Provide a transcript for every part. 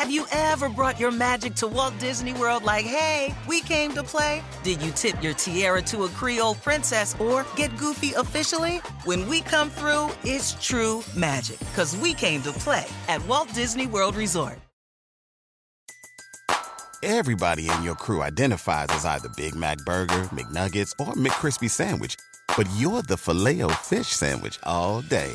Have you ever brought your magic to Walt Disney World like, hey, we came to play? Did you tip your tiara to a Creole princess or get goofy officially? When we come through, it's true magic, because we came to play at Walt Disney World Resort. Everybody in your crew identifies as either Big Mac Burger, McNuggets, or McCrispy Sandwich, but you're the filet fish Sandwich all day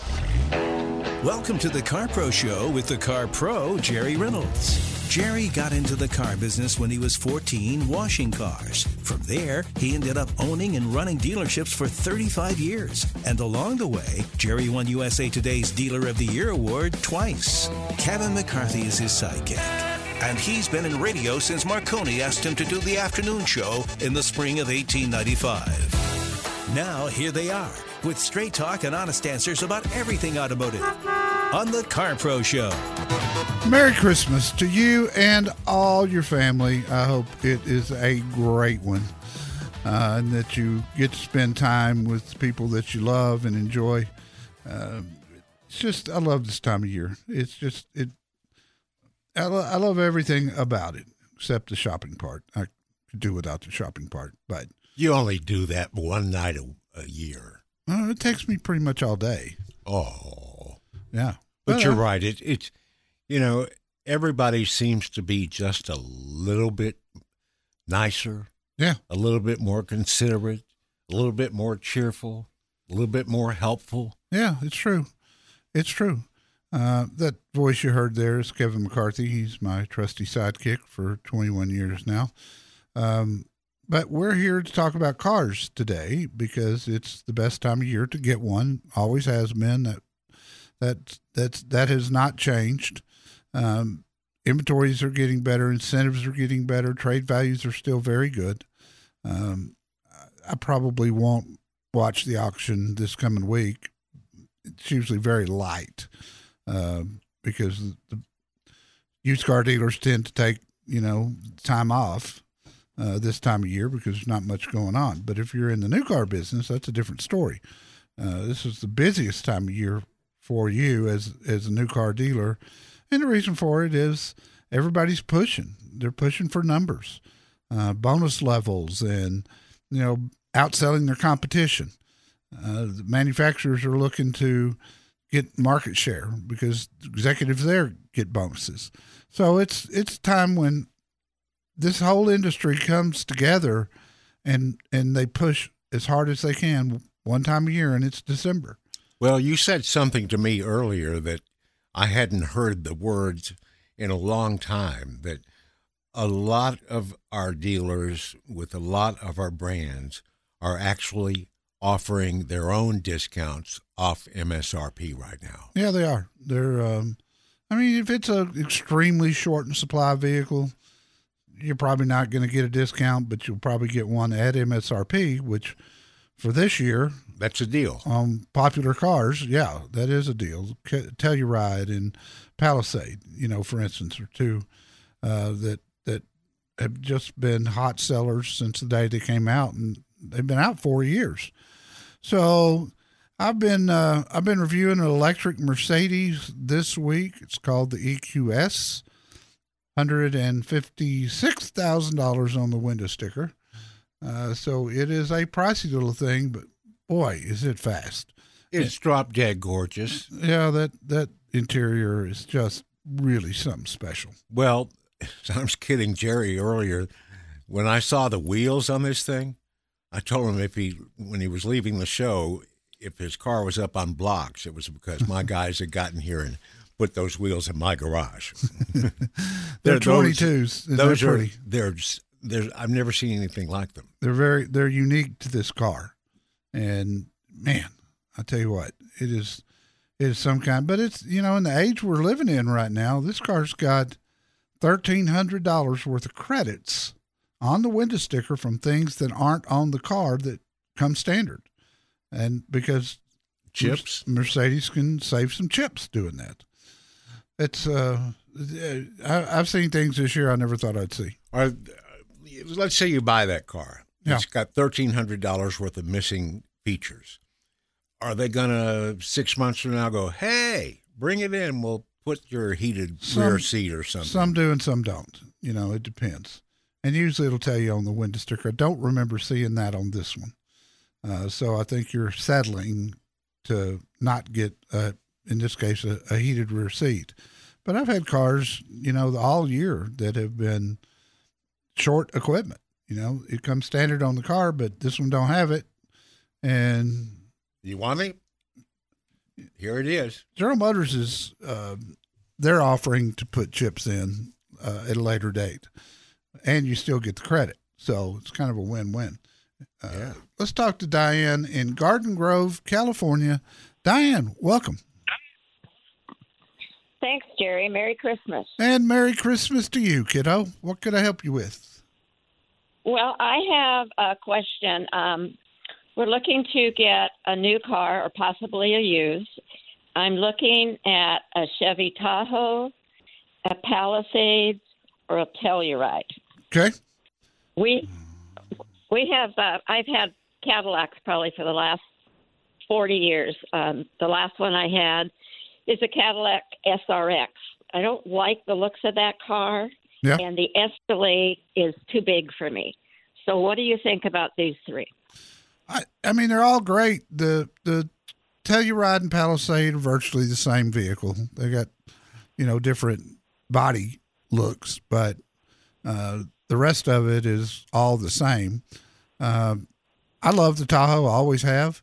Welcome to the Car Pro Show with the Car Pro, Jerry Reynolds. Jerry got into the car business when he was 14 washing cars. From there, he ended up owning and running dealerships for 35 years. And along the way, Jerry won USA Today's Dealer of the Year award twice. Kevin McCarthy is his sidekick. And he's been in radio since Marconi asked him to do the afternoon show in the spring of 1895. Now, here they are with straight talk and honest answers about everything automotive on the Car Pro Show. Merry Christmas to you and all your family. I hope it is a great one. Uh, and that you get to spend time with people that you love and enjoy. Uh, it's just, I love this time of year. It's just, it, I, lo- I love everything about it except the shopping part. I could do without the shopping part, but You only do that one night a, a year. uh, it takes me pretty much all day. Oh, Yeah. but Well, you're I- right. It, it's you know everybody seems to be just a little bit nicer, Yeah. a little bit more considerate, a little bit more cheerful, a little bit more helpful. Yeah, it's true. It's true. Uh, that voice you heard there is Kevin McCarthy. He's my trusty sidekick for 21 years now. Um, but we're here to talk about cars today because it's the best time of year to get one. Always has been. That that that's that has not changed. Um, inventories are getting better. Incentives are getting better. Trade values are still very good. Um, I probably won't watch the auction this coming week it's usually very light um, because the used car dealers tend to take you know time off uh, this time of year because there's not much going on. But if you're in the new car business, that's a different story. Uh, this is the busiest time of year for you as as a new car dealer, and the reason for it is everybody's pushing. They're pushing for numbers, uh, bonus levels, and you know outselling their competition. Uh, the manufacturers are looking to get market share because executives there get bonuses. So it's it's time when this whole industry comes together and and they push as hard as they can one time a year, and it's December. Well, you said something to me earlier that I hadn't heard the words in a long time. That a lot of our dealers with a lot of our brands are actually offering their own discounts off MSRP right now. Yeah, they are. They're. Um, I mean, if it's a extremely short in supply vehicle, you're probably not going to get a discount, but you'll probably get one at MSRP, which for this year That's a deal. on popular cars, yeah, that is a deal. K- Telluride and Palisade, you know, for instance, are two uh, that that have just been hot sellers since the day they came out, and they've been out four years. So I've been uh, I've been reviewing an electric Mercedes this week. It's called the EQS, hundred and fifty six thousand dollars on the window sticker. Uh, so it is a pricey little thing, but boy, is it fast. It's drop dead gorgeous. Yeah, that that interior is just really something special. Well, I was kidding Jerry earlier. When I saw the wheels on this thing, I told him if he, when he was leaving the show, if his car was up on blocks, it was because my guys had gotten here and put those wheels in my garage. They're those- 22s, and Those they're are pretty. they're s- they're I've never seen anything like them. They're very they're unique to this car, and man, I tell you what, it is it is some kind. But it's you know in the age we're living in right now, this car's got thirteen hundred dollars worth of credits on the window sticker from things that aren't on the car that come standard. and because Chips. Mercedes can save some chips doing that. It's uh, I, I've seen things this year I never thought I'd see. Or, let's say you buy that car. Yeah. It's got thirteen hundred dollars worth of missing features. Are they gonna six months from now go, hey, bring it in, we'll put your heated Some- rear seat or something? Some do and some don't. You know, it depends. And usually it'll tell you on the window sticker. I don't remember seeing that on this one. Uh, so I think you're settling to not get, uh, in this case, a, a heated rear seat. But I've had cars, you know, all year that have been short equipment. You know, it comes standard on the car, but this one don't have it. And You want it? Here it is. General Motors is uh, they're offering to put chips in uh, at a later date, and you still get the credit. So it's kind of a win-win. Uh, Yeah. Let's talk to Diane in Garden Grove, California. Diane, welcome, Thanks, Jerry. Merry Christmas. and Merry Christmas to you, kiddo. What could I help you with? Well, I have a question. Um, we're looking to get a new car or possibly a used. I'm looking at a Chevy Tahoe, a Palisades, or a Telluride. Okay, We we have uh, I've had Cadillacs probably for the last 40 years. Um, the last one I had is a Cadillac SRX. I don't like the looks of that car, Yeah. and the Escalade is too big for me. So, what do you think about these three? I I mean they're all great. The the Telluride and Palisade are virtually the same vehicle. They got you know different body looks, but uh, the rest of it is all the same. Um I love the Tahoe. I always have.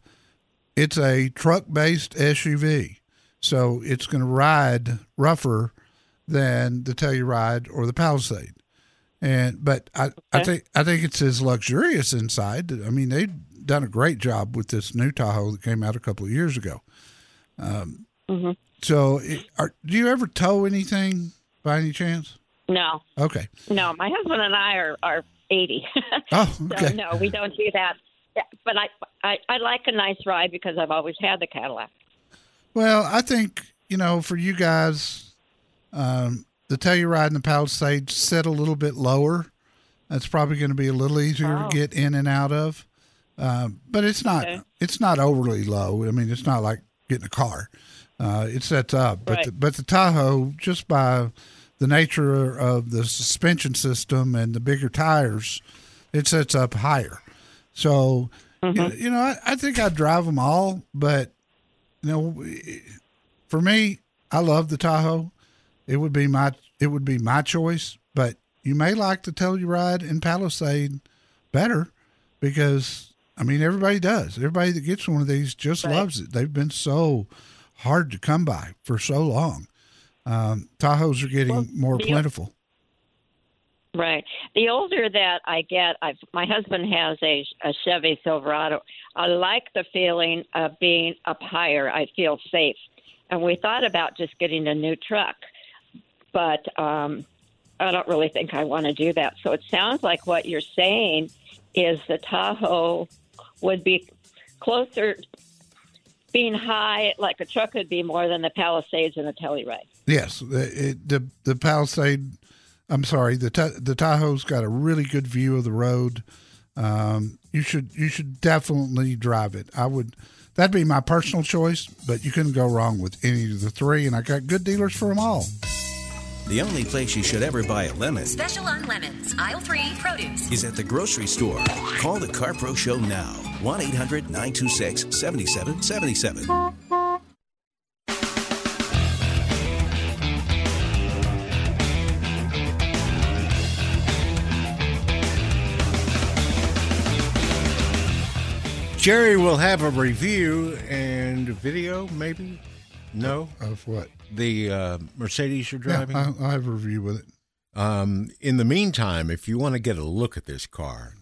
It's a truck based SUV, so it's going to ride rougher than the Telluride or the Palisade. And but I, I think I think it's as luxurious inside. I mean, they've done a great job with this new Tahoe that came out a couple of years ago. Um, Mhm. So, it, are, do you ever tow anything by any chance? No, Okay. no, my husband and I are are 80. Oh, So okay. no, we don't do that. Yeah, But I, I I like a nice ride because I've always had the Cadillac. Well, I think you know for you guys, um, the Telluride and the Palisade set a little bit lower. That's probably going to be a little easier Oh. to get in and out of. Um, but it's not Okay. it's not overly low. I mean, it's not like getting a car. Uh, it sets up, but Right. the, but the Tahoe just by the nature of the suspension system and the bigger tires, it sets up higher. So you know, you know, I, I think I'd drive them all, but you know, for me, I love the Tahoe. It would be my it would be my choice, but you may like the Telluride and Palisade better because I mean everybody does. Everybody that gets one of these just Right. loves it. They've been so hard to come by for so long. Um, Tahoes are getting Well, more plentiful. Right. The older that I get, I've, my husband has a, a Chevy Silverado. I like the feeling of being up higher. I feel safe. And we thought about just getting a new truck, but um, I don't really think I want to do that. So it sounds like what you're saying is the Tahoe would be closer, being high, like a truck would be more than the Palisades and the Telluride. Yes, it, the the Palisade. I'm sorry, the the Tahoe's got a really good view of the road. Um, you should you should definitely drive it. I would. That'd be my personal choice, but you couldn't go wrong with any of the three, and I got good dealers for them all. The only place you should ever buy a lemon Special on lemons, aisle three, produce. is at the grocery store. Call the CarPro Show now. 1 800 926 7777. Jerry will have a review and video, maybe. No, Of what? the uh, Mercedes you're Yeah, driving. I'll, I'll have a review with it. Um, in the meantime, if you want to get a look at this car,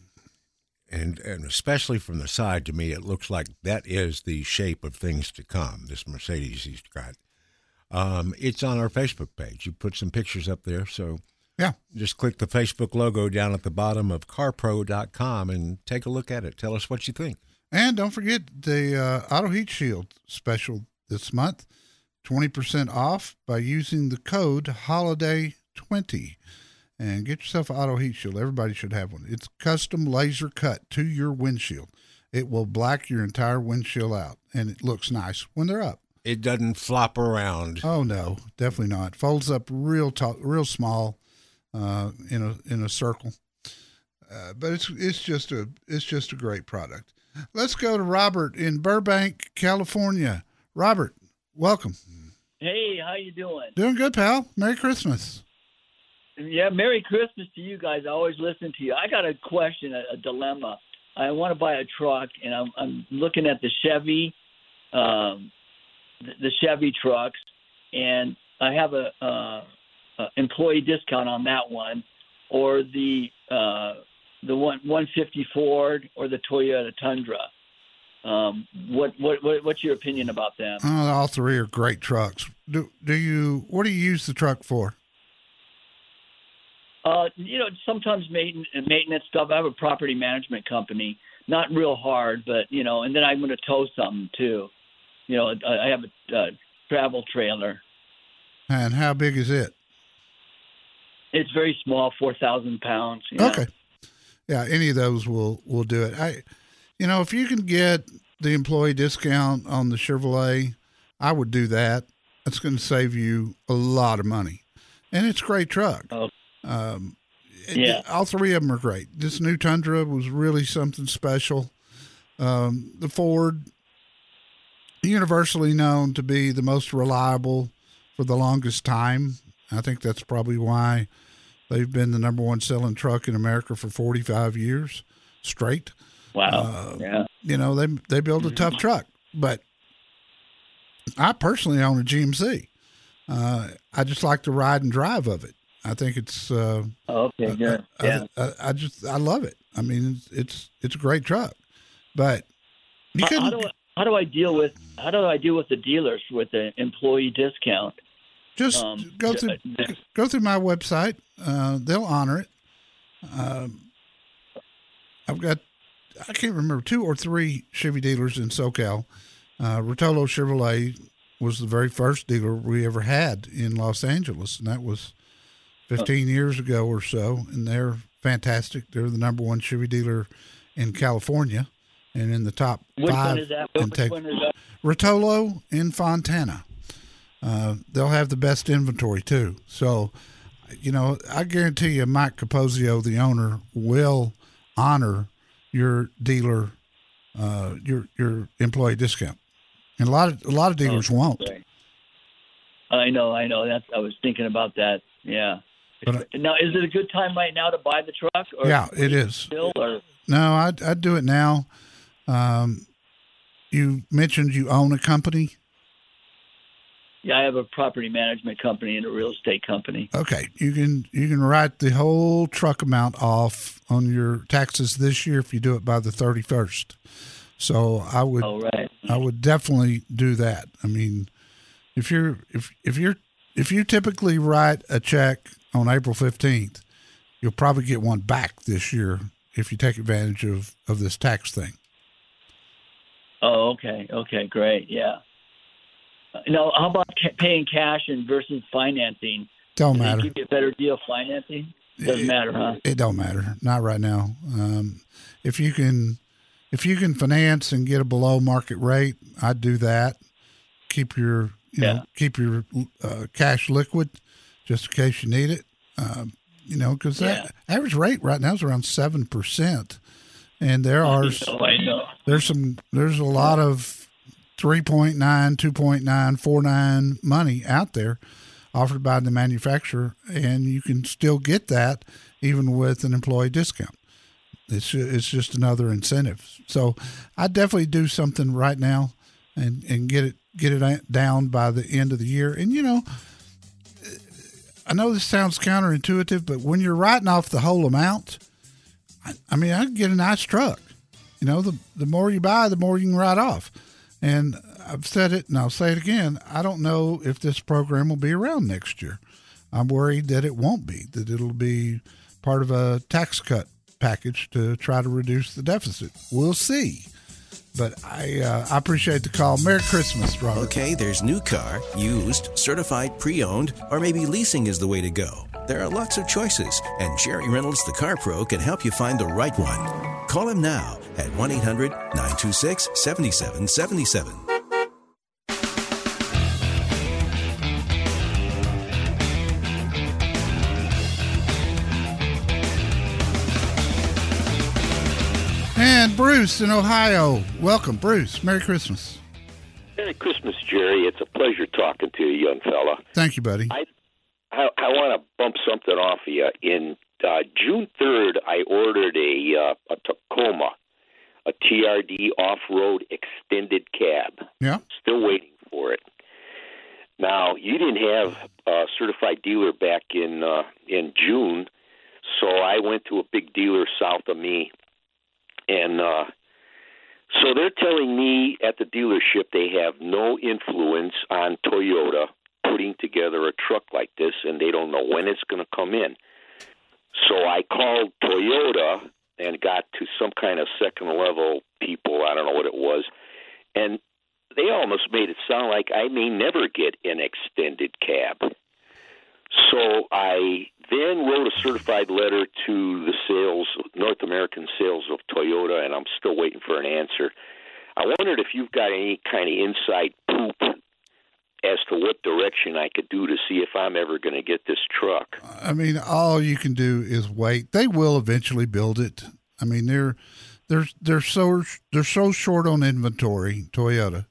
and and especially from the side, to me, it looks like that is the shape of things to come. This Mercedes he's got. Um, it's on our Facebook page. You put some pictures up there, so Yeah, just click the Facebook logo down at the bottom of CarPro.com and take a look at it. Tell us what you think. And don't forget the uh, Auto Heat Shield special this month 20% off by using the code HOLIDAY20. And get yourself an Auto Heat Shield. Everybody should have one. It's custom laser cut to your windshield. It will black your entire windshield out, and it looks nice when they're up. It doesn't flop around. Oh no, definitely not. Folds up real tall, real small, uh, in a in a circle. Uh, but it's it's just a it's just a great product. Let's go to Robert in Burbank, California. Robert, welcome. Hey, how you doing? Doing good, pal. Merry Christmas. Yeah, Merry Christmas to you guys. I always listen to you. I got a question, a, a dilemma. I want to buy a truck, and I'm, I'm looking at the Chevy, um, the, Chevy trucks, and I have a, uh, a employee discount on that one, or the uh, the one 150 Ford or the Toyota Tundra. Um, what, what what what's your opinion about them? Oh, all three are great trucks. Do do you what do you use the truck for? Uh, you know, sometimes maintenance, maintenance stuff. I have a property management company, not real hard, but you know, and then I'm going to tow something too. You know, I I have a uh, travel trailer. And how big is it? It's very small, four thousand pounds. know. Yeah, any of those will will do it. I, you know, if you can get the employee discount on the Chevrolet, I would do that. It's going to save you a lot of money, and it's a great truck. Oh. Um, it- Yeah. all three of them are great. This new Tundra was really something special. Um, the Ford, universally known to be the most reliable for the longest time. I think that's probably why they've been the number one selling truck in America for 45 years straight. Wow. Uh, yeah. You know, they they build a tough truck, but I personally own a GMC. Uh, I just like the ride and drive of it. I think it's uh, Oh, okay. Good. I, yeah. I, I just I love it. I mean, it's it's, it's a great truck, but you How, how do I, how do I deal with how do I deal with the dealers with the employee discount? Just um, go through uh, go through my website. Uh, they'll honor it. Um, I've got I can't remember two or three Chevy dealers in SoCal. Uh, Rotolo Chevrolet was the very first dealer we ever had in Los Angeles, and that was 15 years ago or so. And they're fantastic. They're the number one Chevy dealer in California, and in the top Which five. one is that? Which one is that? Rotolo in Fontana. Uh, they'll have the best inventory too. So, you know, I guarantee you, Mike Capozio, the owner, will honor your dealer, uh, your your employee discount. And a lot of a lot of dealers won't. I know, I know. That's I was thinking about that. Yeah. But now, is it a good time right now to buy the truck? Or Yeah, it is. Still, or No, I'd, I'd do it now. Um, you mentioned you own a company. Yeah, I have a property management company and a real estate company. Okay, you can you can write the whole truck amount off on your taxes this year if you do it by the thirty first. So I would Oh, right. I would definitely do that. I mean, if you're if if you're if you typically write a check on April fifteenth, you'll probably get one back this year if you take advantage of of this tax thing. Oh, okay, okay, great, yeah. Uh, Now, how about ca- paying cash and versus financing? Don't matter. give you a better deal financing? Doesn't matter, huh? It don't matter. Not right now. Um, if you can, if you can finance and get a below market rate, I'd do that. Keep your, you know, keep your uh, cash liquid, just in case you need it. Um, you know, because that average rate right now is around seven percent, and there are there's some there's a lot of 3.9 2.9 4.9 money out there offered by the manufacturer and you can still get that even with an employee discount. It's it's just another incentive. So i definitely do something right now and and get it get it down by the end of the year. And you know i know this sounds counterintuitive but when you're writing off the whole amount i, I mean i get a nice truck. You know, the the more you buy, the more you can write off. And I've said it, and I'll say it again. I don't know if this program will be around next year. I'm worried that it won't be. That it'll be part of a tax cut package to try to reduce the deficit. We'll see. But I uh, I appreciate the call. Merry Christmas, Robert. Okay, there's new car, used, certified, pre owned, or maybe leasing is the way to go. There are lots of choices, and Jerry Reynolds, the Car Pro, can help you find the right one. Call him now at 1 800 926 7777. And Bruce in Ohio. Welcome, Bruce. Merry Christmas. Merry Christmas, Jerry. It's a pleasure talking to you, young fella. Thank you, buddy. I I, I want to bump something off of you. In uh, June third, I ordered a uh, a Tacoma, a TRD off-road extended cab. Yeah. Still waiting for it. Now you didn't have a certified dealer back in uh, in June, so I went to a big dealer south of me, and uh, so they're telling me at the dealership they have no influence on Toyota putting together a truck like this, and they don't know when it's going to come in. So I called Toyota and got to some kind of second level people. I don't know what it was, and they almost made it sound like I may never get an extended cab. So I then wrote a certified letter to the sales, North American sales of Toyota, and I'm still waiting for an answer. I wondered if you've got any kind of inside poop as to what direction I could do to see if I'm ever going to get this truck. I mean, all you can do is wait. They will eventually build it. I mean, they're they're they're so they're so short on inventory, Toyota,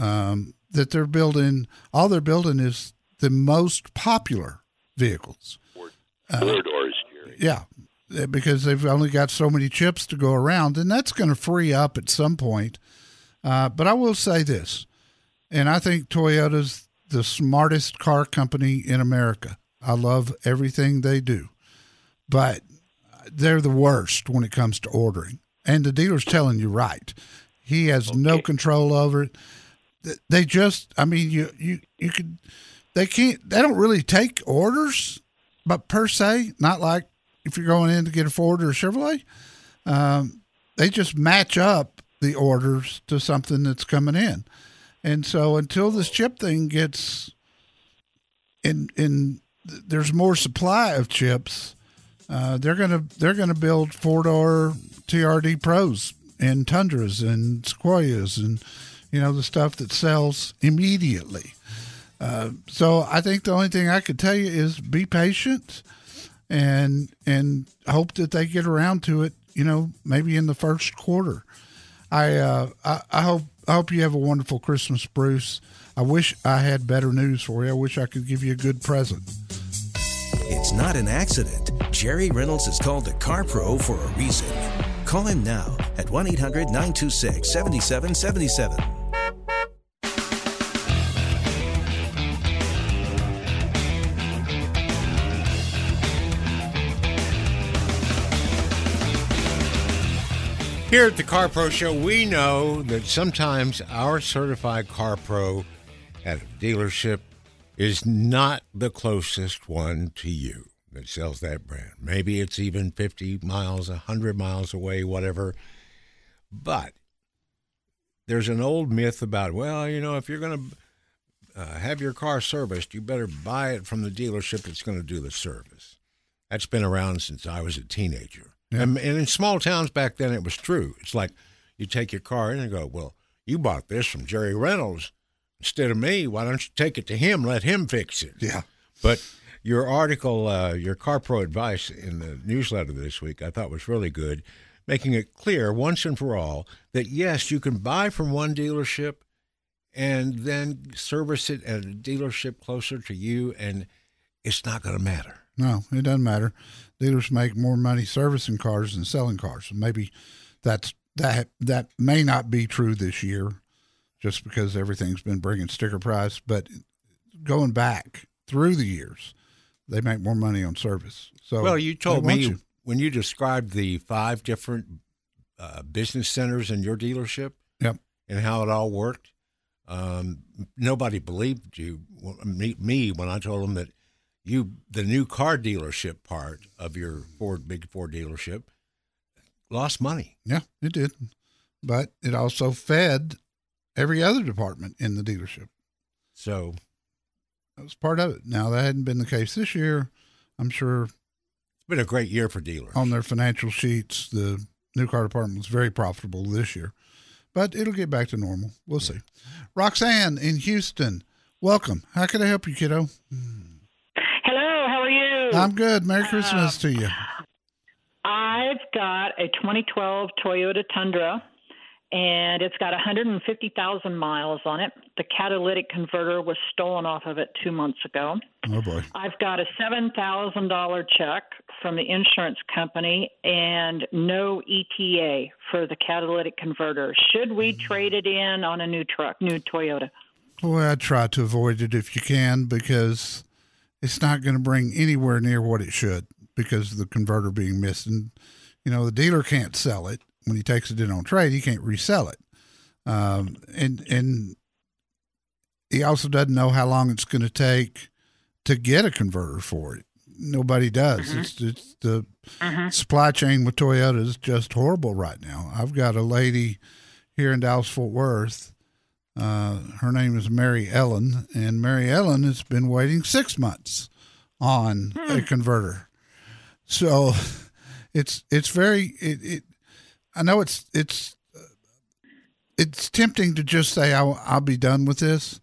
um, that they're building. All they're building is the most popular vehicles. Four, four doors, Jerry. Yeah, eh, because they've only got so many chips to go around, and that's going to free up at some point. Uh, but I will say this, and I think Toyota's the smartest car company in America. I love everything they do, but they're the worst when it comes to ordering. And the dealer's telling you right. He has no control over it. They just, I mean, you you you could, they can't, they don't really take orders, but per se, not like if you're going in to get a Ford or a Chevrolet. Um, they just match up the orders to something that's coming in. And so until this chip thing gets in in there's more supply of chips, uh, they're gonna they're gonna build four door TRD Pros and Tundras and Sequoias and you know the stuff that sells immediately. Uh, so I think the only thing I could tell you is be patient and and hope that they get around to it. You know, maybe in the first quarter. I uh, I, I hope I hope you have a wonderful Christmas, Bruce. I wish I had better news for you. I wish I could give you a good present. It's not an accident. Jerry Reynolds is called the Car Pro for a reason. Call him now at 1 800 926 7777. Here at the Car Pro Show, we know that sometimes our certified Car Pro at a dealership is not the closest one to you that sells that brand. Maybe it's even 50 miles, 100 miles away, whatever. But there's an old myth about, well, you know, if you're going to uh, have your car serviced, you better buy it from the dealership that's going to do the service. That's been around since I was a teenager. And, and in small towns back then, it was true. It's like you take your car in and go, well, you bought this from Jerry Reynolds instead of me. Why don't you take it to him? Let him fix it. Yeah. But your article, uh, your Car Pro advice in the newsletter this week, I thought was really good, making it clear once and for all that yes, you can buy from one dealership and then service it at a dealership closer to you, and it's not going to matter. No, it doesn't matter. Dealers make more money servicing cars than selling cars. Maybe that's that that may not be true this year, just because everything's been bringing sticker price. But going back through the years, they make more money on service. So Well, you told me you. when you described the five different uh, business centers in your dealership Yep. and how it all worked. Um, nobody believed you, me, me, when I told them that you, the new car dealership part of your Ford big Ford dealership, lost money. Yeah, it did. but it also fed every other department in the dealership. So that was part of it. Now that hadn't been the case this year. I'm sure it's been a great year for dealers. On their financial sheets, the new car department was very profitable this year, but it'll get back to normal. We'll yeah. see. Roxanne in Houston, welcome. How can I help you, kiddo? Hello, how are you? I'm good. Merry Christmas uh, to you. I've got a 2012 Toyota Tundra and it's got 150,000 miles on it. The catalytic converter was stolen off of it two months ago. Oh boy! I've got a seven thousand dollar check from the insurance company and no ETA for the catalytic converter. Should we trade it in on a new truck, new Toyota? Well, I try to avoid it if you can because it's not going to bring anywhere near what it should because of the converter being missing. You know, the dealer can't sell it when he takes it in on trade, he can't resell it. Um, and and he also doesn't know how long it's going to take to get a converter for it. Nobody does. Mm-hmm. It's, it's the mm-hmm. supply chain with Toyota is just horrible right now. I've got a lady here in Dallas Fort Worth. Uh, her name is Mary Ellen, and Mary Ellen has been waiting six months on a hmm. converter. So it's it's very it, it I know it's it's it's tempting to just say I'll, I'll be done with this,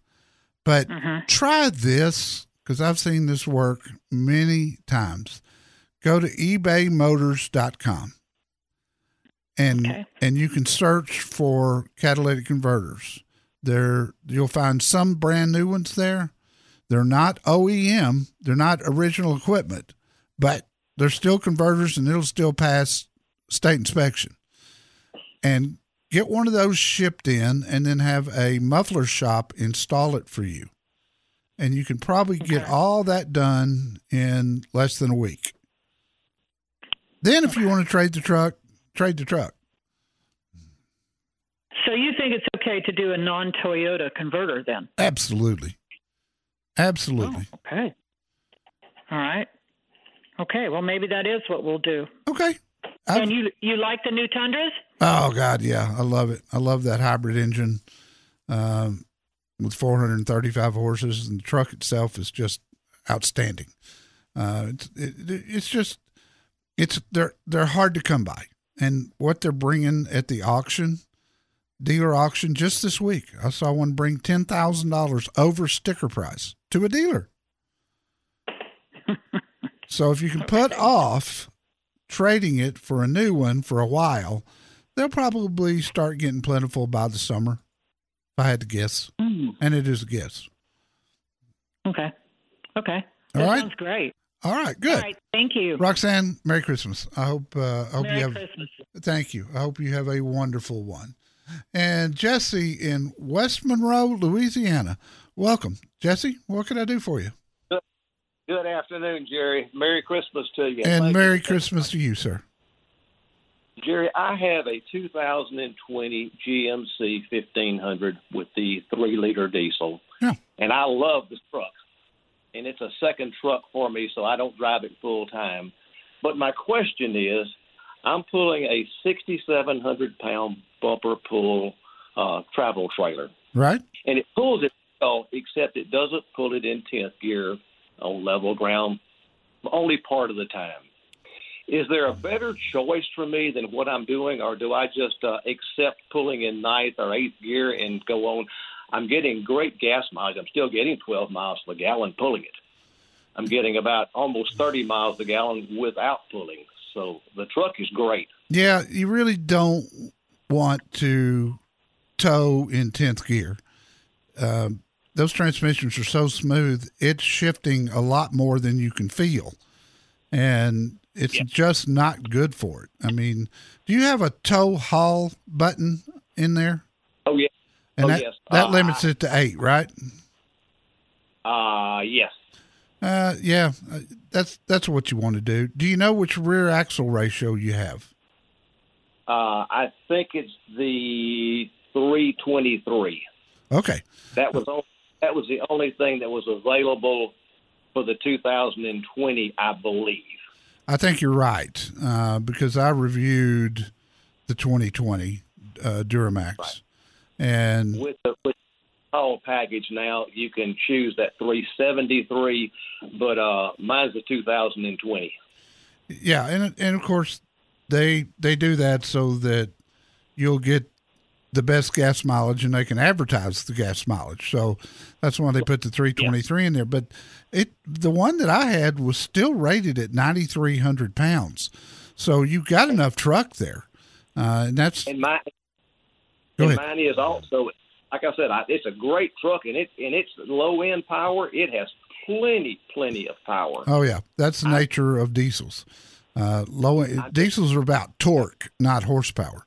but mm-hmm. try this because I've seen this work many times. Go to ebaymotors.com and okay. and you can search for catalytic converters. There you'll find some brand new ones there. They're not OEM, they're not original equipment, but they're still converters and it'll still pass state inspection and get one of those shipped in and then have a muffler shop install it for you. And you can probably get all that done in less than a week. Then, if you want to trade the truck, trade the truck. So, you think it's okay to do a non Toyota converter then? Absolutely. Absolutely. Oh, okay. All right. Okay. Well, maybe that is what we'll do. Okay. I've, and you you like the new Tundras? Oh God, yeah, I love it. I love that hybrid engine um, with 435 horses, and the truck itself is just outstanding. Uh, it's it, it's just it's they're they're hard to come by, and what they're bringing at the auction, dealer auction, just this week, I saw one bring ten thousand dollars over sticker price to a dealer. so if you can put off trading it for a new one for a while they'll probably start getting plentiful by the summer. If I had to guess, mm. and it is a guess. Okay. Okay. All right. Sounds great. All right. Good. All right. Thank you, Roxanne. Merry Christmas. I hope. Uh, I hope Merry you have. Christmas. Thank you. I hope you have a wonderful one. And Jesse in West Monroe, Louisiana. Welcome, Jesse. What can I do for you? Good, afternoon, Jerry. Merry Christmas to you. And Thank Merry you. Christmas to you, sir. Jerry, I have a 2020 GMC 1500 with the three liter diesel, yeah. and I love the truck. And it's a second truck for me, so I don't drive it full time. But my question is, I'm pulling a 6,700 pound bumper pull uh, travel trailer, right? And it pulls it well, except it doesn't pull it in 10th gear on level ground only part of the time is there a better choice for me than what I'm doing, or do I just uh, accept pulling in ninth or eighth gear and go on? I'm getting great gas mileage. I'm still getting 12 miles per gallon pulling it. I'm getting about almost 30 miles a gallon without pulling. So the truck is great. Yeah, you really don't want to tow in 10th gear. Um, those transmissions are so smooth, it's shifting a lot more than you can feel. And it's yep. just not good for it. I mean, do you have a tow haul button in there? Oh yeah. And oh that, yes. That uh, limits it to eight, right? Uh yes. Uh yeah, uh, that's that's what you want to do. Do you know which rear axle ratio you have? Uh, I think it's the three twenty three. Okay. That was that was the only thing that was available for the 2020, I believe. I think you're right uh, because I reviewed the 2020 uh, Duramax, and with the with the all package now, you can choose that 373, but uh, mine's the 2020. yeah, and and of course they they do that so that you'll get the best gas mileage and they can advertise the gas mileage. So that's why they put the 323 in there. But it the one that I had was still rated at 9,300 pounds. So you got enough truck there, uh, and that's And my and mine is also, like I said, I, it's a great truck, and it and it's low end power. It has plenty, plenty of power. Oh yeah, that's the nature of diesels. Uh, low diesels are about torque, not horsepower,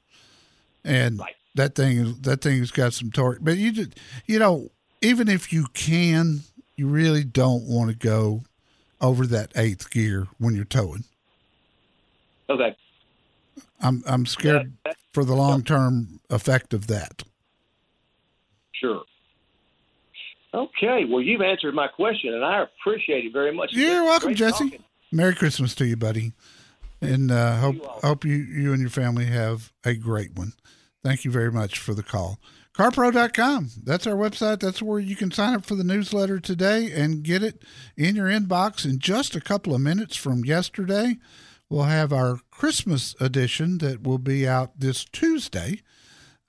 and that thing is that thing's got some torque. But you just you know even if you can, you really don't want to go over that eighth gear when you're towing. Okay. I'm I'm scared for the long term effect of that. Sure. Okay. Well, you've answered my question, and I appreciate it very much. You're welcome, Jesse. talking. Merry Christmas to you, buddy, and uh, hope hope you you and your family have a great one. Thank you very much for the call. CarPro.com. That's our website. That's where you can sign up for the newsletter today and get it in your inbox in just a couple of minutes from yesterday. We'll have our Christmas edition that will be out this Tuesday,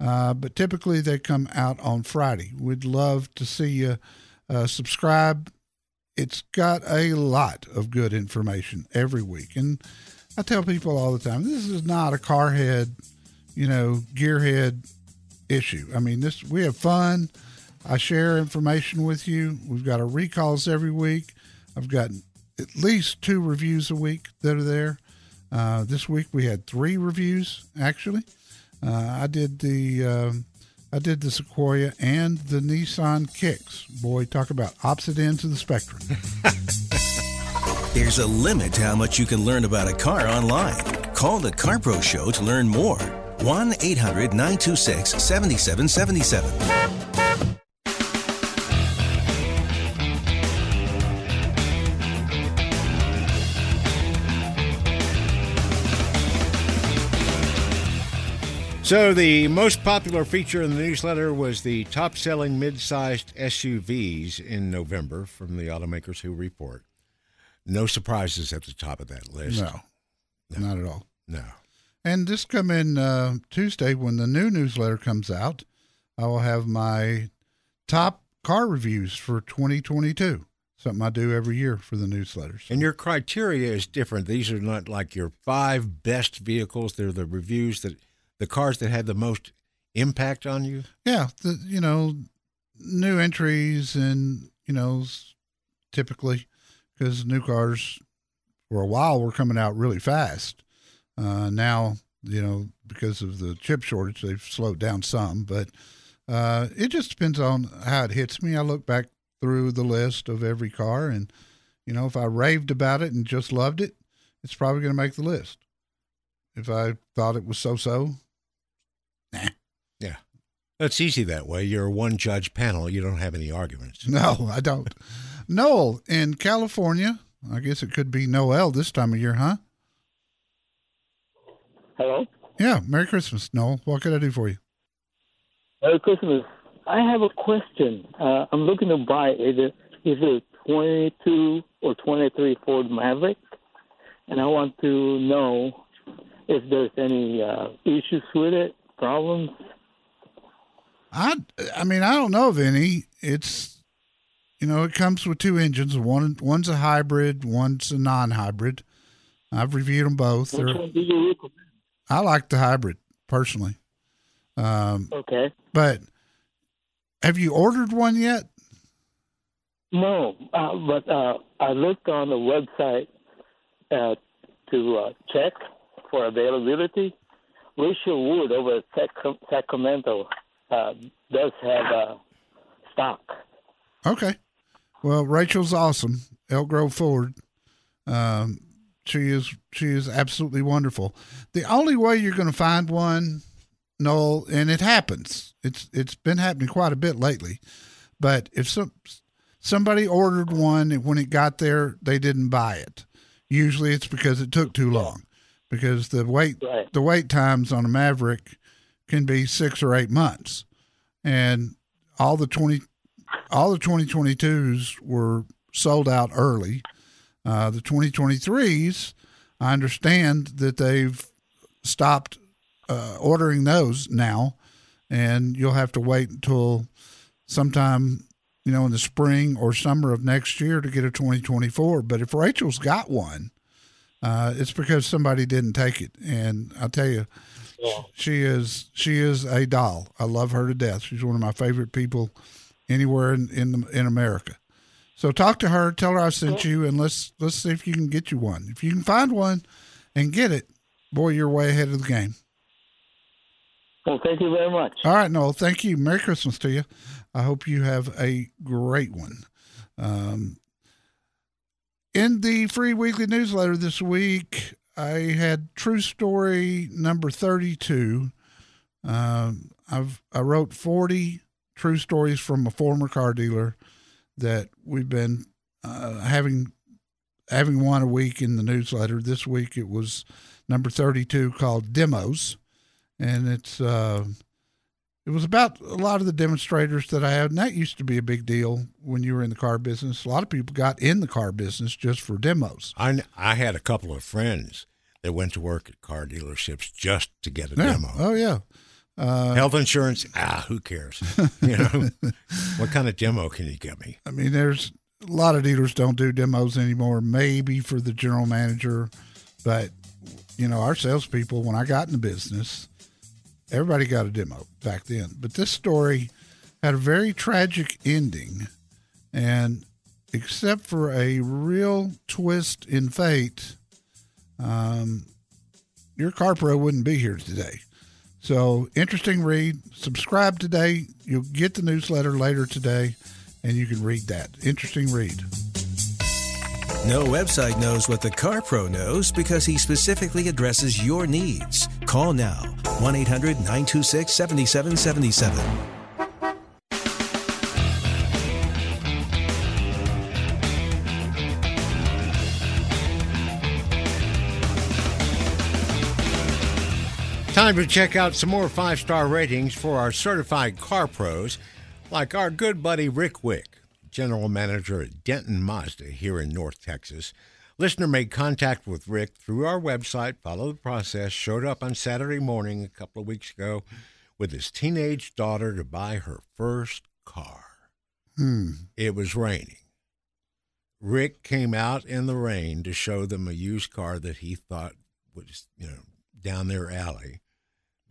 uh, but typically they come out on Friday. We'd love to see you uh, subscribe. It's got a lot of good information every week. And I tell people all the time this is not a car head, you know, gearhead issue. I mean, this we have fun. I share information with you. We've got our recalls every week. I've got at least two reviews a week that are there. Uh, this week we had three reviews actually. Uh, I did the um, I did the Sequoia and the Nissan Kicks. Boy, talk about opposite ends of the spectrum. There's a limit to how much you can learn about a car online. Call the CarPro Show to learn more. 1 800 926 7777. So, the most popular feature in the newsletter was the top selling mid sized SUVs in November from the automakers who report. No surprises at the top of that list. No, not at all. No. And this come in uh, Tuesday when the new newsletter comes out. I will have my top car reviews for 2022. Something I do every year for the newsletters. And your criteria is different. These are not like your five best vehicles. They're the reviews that the cars that had the most impact on you. Yeah, the, you know, new entries and you know, typically because new cars for a while were coming out really fast. Uh, now, you know, because of the chip shortage, they've slowed down some, but uh, it just depends on how it hits me. I look back through the list of every car, and you know, if I raved about it and just loved it, it's probably going to make the list. If I thought it was so-so, Yeah. That's easy that way. You're a one judge panel. You don't have any arguments. No, I don't. Noel in California. I guess it could be Noel this time of year, huh? Hello. Yeah. Merry Christmas, Noel. What can I do for you? Merry Christmas. I have a question. Uh, I'm looking to buy either either 22 or 23 Ford Maverick, and I want to know if there's any uh, issues with it, problems. I I mean I don't know of any. It's you know it comes with two engines. One one's a hybrid, one's a non-hybrid. I've reviewed them both. Which They're- one do you recommend? I like the hybrid personally. Um, Okay. but have you ordered one yet? No, uh, but uh, I looked on the website uh, to uh, check for availability. Rachel Wood over at Sac- Sacramento uh, does have uh, stock. Okay. Well, Rachel's awesome. Elk Grove Ford. Um, she is she is absolutely wonderful. The only way you're going to find one, Noel, and it happens. It's it's been happening quite a bit lately. But if some somebody ordered one and when it got there they didn't buy it, usually it's because it took too long. Because the wait Right. the wait times on a Maverick can be six or eight months, and all the twenty all the 2022s were sold out early. Uh, the 2023s, I understand that they've stopped uh, ordering those now, and you'll have to wait until sometime, you know, in the spring or summer of next year to get a 2024. But if Rachel's got one, uh, it's because somebody didn't take it, and I'll tell you. She is she is a doll. I love her to death. She's one of my favorite people anywhere in in, in America. So talk to her, tell her I sent you, and let's let's see if you can get you one. If you can find one and get it, boy, you're way ahead of the game. Well, thank you very much. All right, Noel. Thank you. Merry Christmas to you. I hope you have a great one. Um, in the free weekly newsletter this week, I had true story number 32. Um, I've I wrote 40 true stories from a former car dealer that we've been uh, having having one a week in the newsletter. This week it was number 32 called Demos, and it's uh, it was about a lot of the demonstrators that I had, and that used to be a big deal when you were in the car business. A lot of people got in the car business just for demos. I I had a couple of friends that went to work at car dealerships just to get a Yeah. demo. Oh yeah. Uh, Health insurance, ah, who cares? You know, what kind of demo can you get me? I mean, there's a lot of dealers don't do demos anymore. Maybe for the general manager, but you know, our salespeople. When I got in the business, everybody got a demo back then. But this story had a very tragic ending, and except for a real twist in fate, um, your car pro wouldn't be here today. So interesting read. Subscribe today. You'll get the newsletter later today, and you can read that. Interesting read. No website knows what the Car Pro knows because he specifically addresses your needs. Call now 1 800 926 7777. Time to check out some more five star ratings for our certified car pros, like our good buddy Rick Wick, general manager at Denton Mazda here in North Texas. Listener made contact with Rick through our website, followed the process, showed up on Saturday morning a couple of weeks ago with his teenage daughter to buy her first car. Hmm. It was raining. Rick came out in the rain to show them a used car that he thought was, you know, down their alley.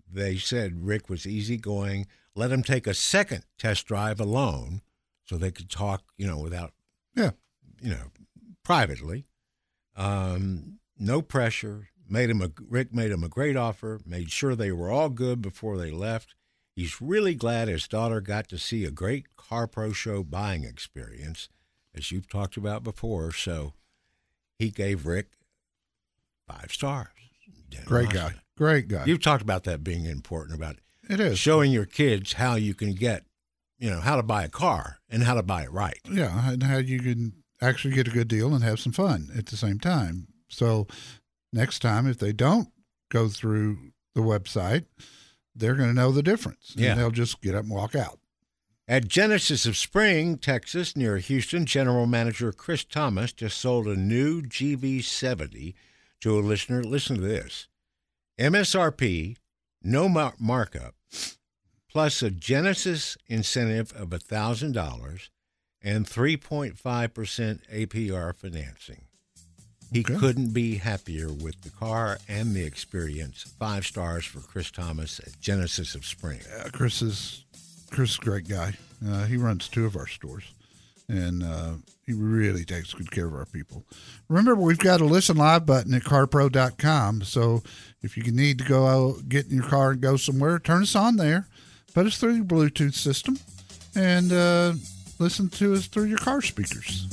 They said Rick was easygoing, let him take a second test drive alone so they could talk, you know, without, Yeah. you know, privately. Um, no pressure. Made him a Rick made him a great offer. Made sure they were all good before they left. He's really glad his daughter got to see a great car pro show buying experience, as you've talked about before. So he gave Rick five stars. Great guy. Great guy. You've talked about that being important about It is. showing your kids how you can get, you know, how to buy a car and how to buy it right. Yeah, and how you can actually get a good deal and have some fun at the same time. So next time, if they don't go through the website, they're going to know the difference. Yeah. And they'll just get up and walk out. At Genesis of Spring, Texas, near Houston, General Manager Chris Thomas just sold a new GV70 to a listener. Listen to this MSRP, no mar- markup, plus a Genesis incentive of $1,000 and 3.5% APR financing. He Okay. couldn't be happier with the car and the experience. Five stars for Chris Thomas at Genesis of Spring. Uh, Chris is Chris is a great guy. Uh, he runs two of our stores, and uh, he really takes good care of our people. Remember, we've got a listen live button at carpro.com. So if you need to go out, get in your car and go somewhere, turn us on there, put us through your Bluetooth system, and uh, listen to us through your car speakers.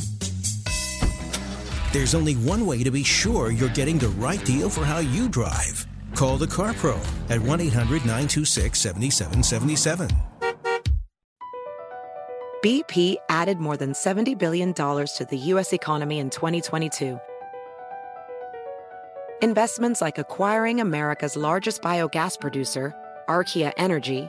There's only one way to be sure you're getting the right deal for how you drive. Call the Car Pro at 1 800 926 7777. BP added more than $70 billion to the U.S. economy in 2022. Investments like acquiring America's largest biogas producer, Archaea Energy,